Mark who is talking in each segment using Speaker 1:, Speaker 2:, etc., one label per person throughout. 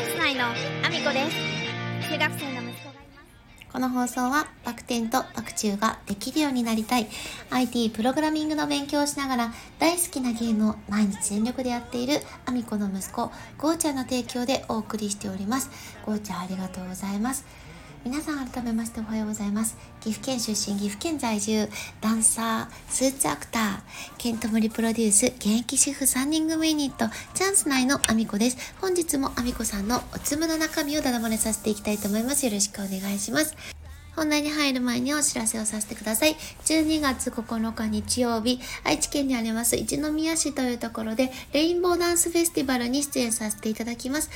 Speaker 1: ンス内のアミコです中学生の息子がいます。
Speaker 2: この放送はバク転とバク宙ができるようになりたい。IT プログラミングの勉強をしながら大好きなゲームを毎日全力でやっているアミコの息子ゴーちゃんの提供でお送りしております。ゴーちゃんありがとうございます。皆さん改めましておはようございます。岐阜県出身岐阜県在住ダンサースーツアクターケントムリプロデュース現役主婦3人組ユニットチャンス内のアミコです。本日もアミコさんのおつむの中身をだだ漏れさせていきたいと思います。よろしくお願いします。本題に入る前にお知らせをさせてください。12月9日日曜日、愛知県にあります一宮市というところで、レインボーダンスフェスティバルに出演させていただきます。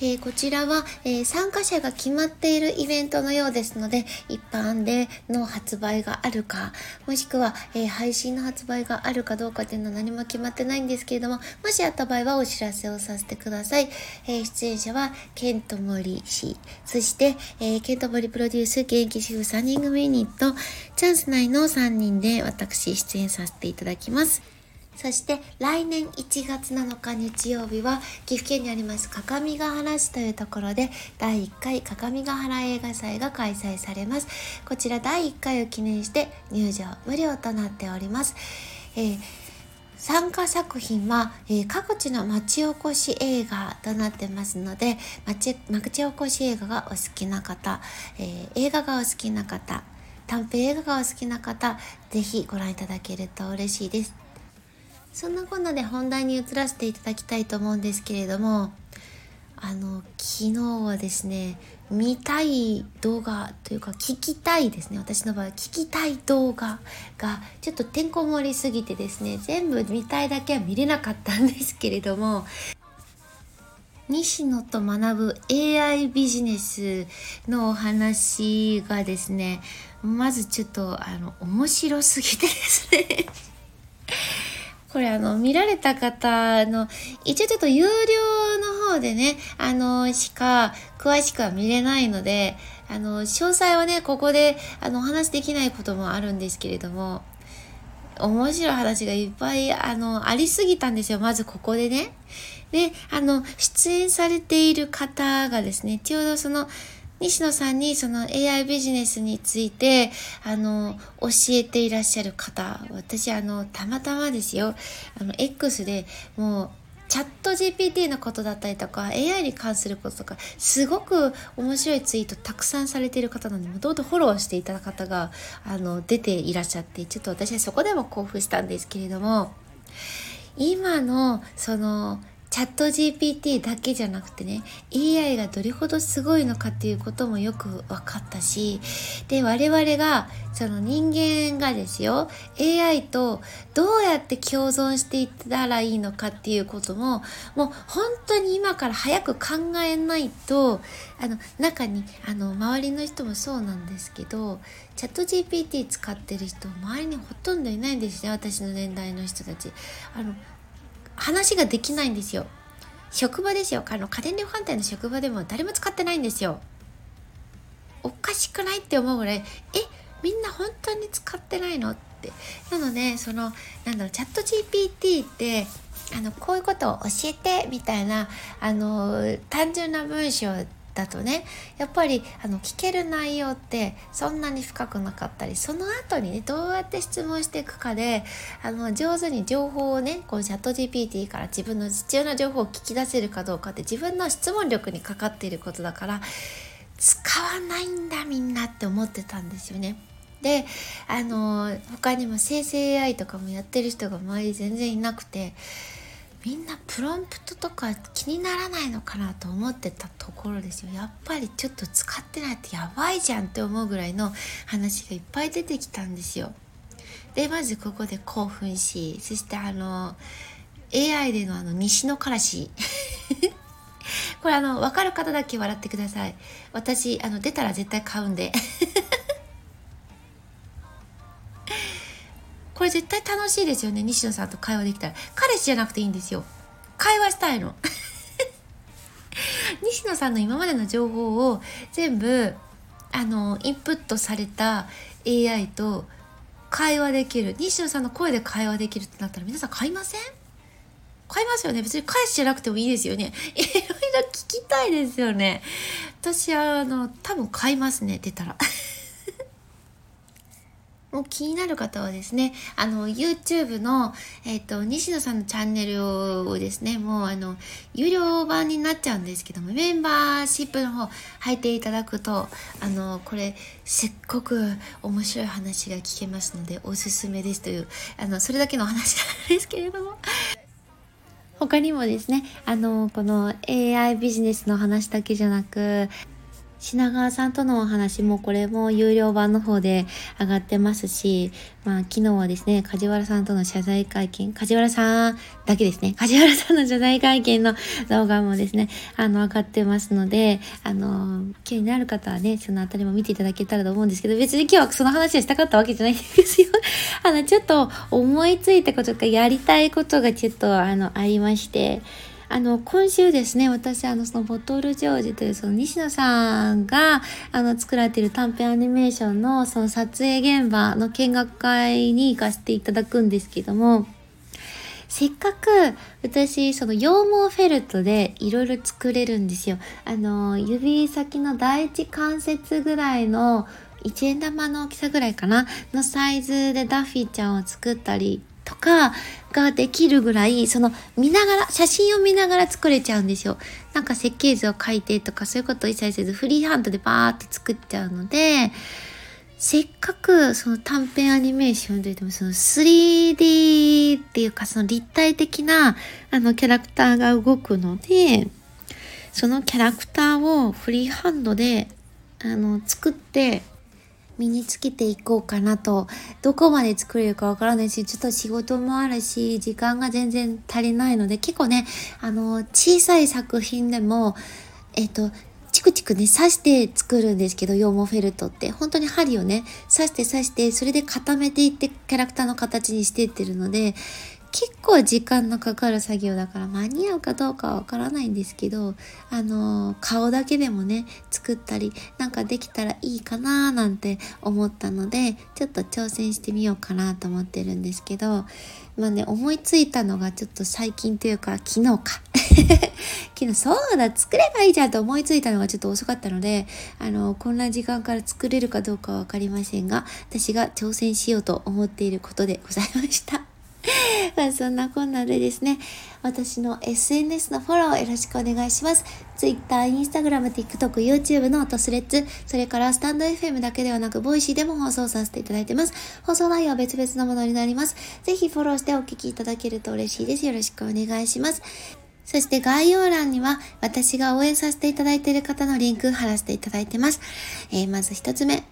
Speaker 2: えー、こちらは、えー、参加者が決まっているイベントのようですので、一般での発売があるか、もしくは、えー、配信の発売があるかどうかというのは何も決まってないんですけれども、もしあった場合はお知らせをさせてください。え出演者は、ケントモリ氏、そして、えケントモリプロデュース現役主婦3人組ユニット、チャンス内の3人で私出演させていただきます。そして来年1月7日日曜日は岐阜県にあります各務原市というところで第1回各務原映画祭が開催されます。こちら第1回を記念して入場無料となっております。えー参加作品は、えー、各地の町おこし映画となってますので町町おこし映画がお好きな方、えー、映画がお好きな方短編映画がお好きな方是非ご覧いただけると嬉しいです。そんなこんなで本題に移らせていただきたいと思うんですけれどもあの昨日はですね見たい動画というか聞きたいですね。私の場合聞きたい動画がちょっとてんこ盛りすぎてですね全部見たいだけは見れなかったんですけれども西野と学ぶ AI ビジネスのお話がですねまずちょっとあの面白すぎてですね。これあの、見られた方の、一応ちょっと有料の方でね、あの、しか、詳しくは見れないので、あの、詳細はね、ここで、あの、お話できないこともあるんですけれども、面白い話がいっぱい、あの、ありすぎたんですよ。まずここでね。で、あの、出演されている方がですね、ちょうどその、西野さんにその AI ビジネスについて、あの、教えていらっしゃる方、私、あの、たまたまですよ、あの、X でもう、チャット GPT のことだったりとか AI に関することとかすごく面白いツイートたくさんされている方なのでどんどんフォローしていただく方があの出ていらっしゃってちょっと私はそこでも興奮したんですけれども今のそのチャット GPT だけじゃなくてね AI がどれほどすごいのかっていうこともよく分かったしで我々がその人間がですよ AI とどうやって共存していったらいいのかっていうことももう本当に今から早く考えないとあの中にあの周りの人もそうなんですけどチャット GPT 使ってる人周りにほとんどいないんですね私の年代の人たち。あの話ができないんですよ。職場ですよ。あの家電量販店の職場でも誰も使ってないんですよ。おかしくないって思うぐらい、え、みんな本当に使ってないの？って。なので、その、なんだろう、チャット GPT って、あの、こういうことを教えて、みたいな、あの、単純な文章だとねやっぱりあの聞ける内容ってそんなに深くなかったりその後にねどうやって質問していくかであの上手に情報をねこうチャット GPT から自分の必要な情報を聞き出せるかどうかって自分の質問力にかかっていることだから使わないんだみんなって思ってたんですよね。であの他にも生成 AI とかもやってる人が周り全然いなくてみんなプロンプトとか気にならないのかなと思ってたところですよ。やっぱりちょっと使ってないってやばいじゃんって思うぐらいの話がいっぱい出てきたんですよ。でまずここで興奮しそしてあの AI でのあの西のからしこれあの分かる方だけ笑ってください。私あの出たら絶対買うんで。これ絶対楽しいですよね。西野さんと会話できたら。彼氏じゃなくていいんですよ。会話したいの。西野さんの今までの情報を全部あのインプットされた AI と会話できる。西野さんの声で会話できるってなったら皆さん買いません？買いますよね。別に返しじゃなくてもいいですよね。いろいろ聞きたいですよね。私は、あの、多分買いますね、出たら。もう気になる方はですね、あの、YouTube の、えっ、ー、と、西野さんのチャンネルをですね、もうあの、有料版になっちゃうんですけども、メンバーシップの方入っていただくと、あの、これ、すっごく面白い話が聞けますので、おすすめですという、あの、それだけの話なんですけれども。他にもですね、あの、この AI ビジネスの話だけじゃなく、品川さんとのお話もこれも有料版の方で上がってますし、まあ昨日はですね、梶原さんとの謝罪会見、梶原さんだけですね、梶原さんの謝罪会見の動画もですね、あの上がってますので、あの、気になる方はね、そのあたりも見ていただけたらと思うんですけど、別に今日はその話をしたかったわけじゃないんですよ。あの、ちょっと思いついたことかやりたいことがちょっとあの、ありまして、あの、今週ですね、私、あの、そのボトルジョージというその西野さんが、あの、作られている短編アニメーションのその撮影現場の見学会に行かせていただくんですけども、せっかく私、その羊毛フェルトでいろいろ作れるんですよ。あの、指先の第一関節ぐらいの1円玉の大きさぐらいかな？のサイズでダッフィーちゃんを作ったりとかができるぐらい、その見ながら、写真を見ながら作れちゃうんですよ。なんか設計図を書いてとかそういうことを一切せずフリーハンドでバーって作っちゃうので、せっかくその短編アニメーションといってもその 3D っていうかその立体的なあのキャラクターが動くので、そのキャラクターをフリーハンドであの作って身につけていこうかなと、どこまで作れるかわからないし、ちょっと仕事もあるし、時間が全然足りないので、結構ね、あの、小さい作品でも、えっ、と、チクチクね、刺して作るんですけど、羊毛フェルトって。本当に針をね、刺して刺して、それで固めていってキャラクターの形にしていってるので、結構時間のかかる作業だから間に合うかどうかはわからないんですけど、あの、顔だけでもね、作ったり、なんかできたらいいかなーなんて思ったので、ちょっと挑戦してみようかなと思ってるんですけど、まあね、思いついたのがちょっと最近というか、昨日か。昨日、そうだ、作ればいいじゃんと思いついたのがちょっと遅かったので、あの、こんな時間から作れるかどうかはわかりませんが、私が挑戦しようと思っていることでございました。まあそんなこんなでですね、私の SNS のフォローよろしくお願いします。Twitter、Instagram、TikTok、YouTube のトスレッツ、それからスタンド FM だけではなく、ボイシーでも放送させていただいてます。放送内容は別々のものになります。ぜひフォローしてお聞きいただけると嬉しいです。よろしくお願いします。そして概要欄には私が応援させていただいている方のリンク貼らせていただいてます。えー、まず一つ目。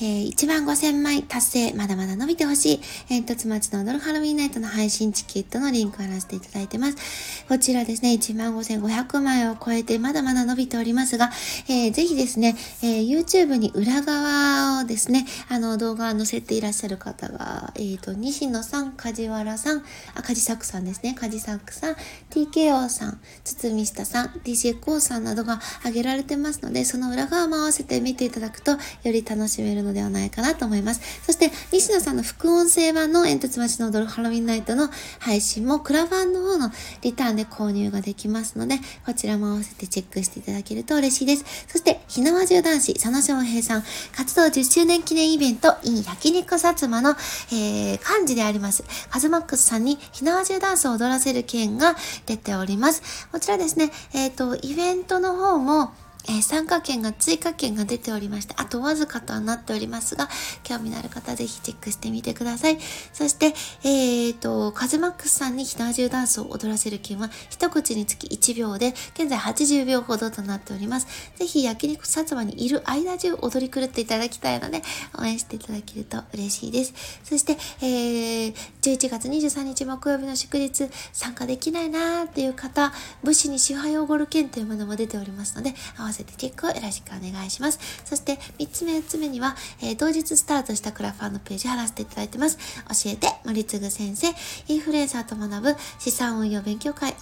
Speaker 2: えー、1万5000枚達成、まだまだ伸びてほしい、煙突町の踊るハロウィンナイトの配信チケットのリンクを貼らせていただいてます。こちらですね、1万5500枚を超えてまだまだ伸びておりますが、えー、ぜひですね、えー、YouTube に裏側をですね、あの動画を載せていらっしゃる方が、えっ、ー、と、西野さん、梶原さん、あ、梶作さんですね、梶作さん、TKO さん、堤下さん、DJ コーさんなどが挙げられてますので、その裏側も合わせて見ていただくと、より楽しめるのではないかなと思います。そして、西野さんの副音声版の煙突町の踊るハロウィンナイトの配信も、クラファンの方のリターンで購入ができますので、こちらも合わせてチェックしていただけると嬉しいです。そして、日の輪中男子、佐野翔平さん、活動10周年記念イベント、in 焼肉薩摩の、えー、幹事であります、カズマックスさんに日の輪中ダンスを踊らせる件が出ております。こちらですね、えっ、ー、と、イベントの方も、えー、参加券が追加券が出ておりまして、あとわずかとはなっておりますが、興味のある方ぜひチェックしてみてください。そして、えっ、ー、と、カズマックスさんにひなじゅうダンスを踊らせる券は、一口につき1秒で、現在80秒ほどとなっております。ぜひ焼肉薩摩にいる間中踊り狂っていただきたいので、応援していただけると嬉しいです。そして、えー、11月23日木曜日の祝日、参加できないなーっていう方、武士に支配をおごる券というものも出ておりますので、合わせてチェックをよろしくお願いします。そして3つ目4つ目には、えー、同日スタートしたクラファンのページ貼らせていただいてます。教えて森次先生、インフルエンサーと学ぶ資産運用勉強会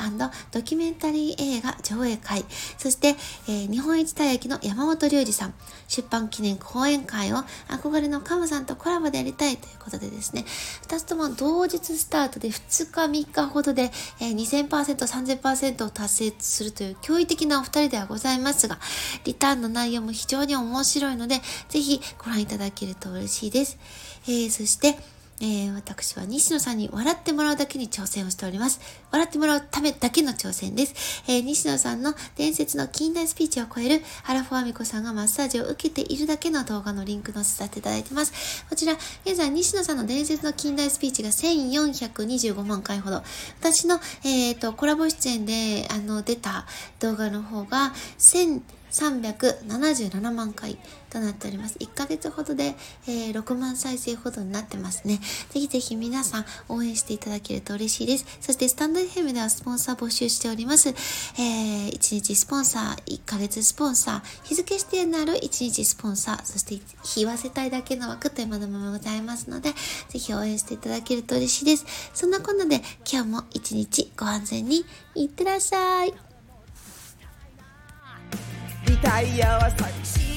Speaker 2: ドキュメンタリー映画上映会、そして、えー、日本一大役の山本隆二さん、出版記念講演会を憧れのカムさんとコラボでやりたいということでですね、2つとも同日スタートで2日3日ほどで、えー、2000% 3000%を達成するという驚異的なお二人ではございますが、リターンの内容も非常に面白いので、ぜひご覧いただけると嬉しいです。えー、そして、えー、私は西野さんに笑ってもらうだけに挑戦をしております。笑ってもらうためだけの挑戦です。えー、西野さんの伝説の近代スピーチを超える原フォアミコさんがマッサージを受けているだけの動画のリンク載せさせていただいてます。こちら、現在西野さんの伝説の近代スピーチが1425万回ほど。私の、えっ、ー、と、コラボ出演で、あの、出た動画の方が1000 377万回となっております。1ヶ月ほどで、えー、6万再生ほどになってますね。ぜひぜひ皆さん応援していただけると嬉しいです。そしてスタンド FM ではスポンサー募集しております。えー、1日スポンサー、1ヶ月スポンサー、日付指定のある1日スポンサー、そして日わせたいだけの枠というものもございますので、ぜひ応援していただけると嬉しいです。そんなこんなで今日も一日ご安全にいってらっしゃい。タイヤは寂しい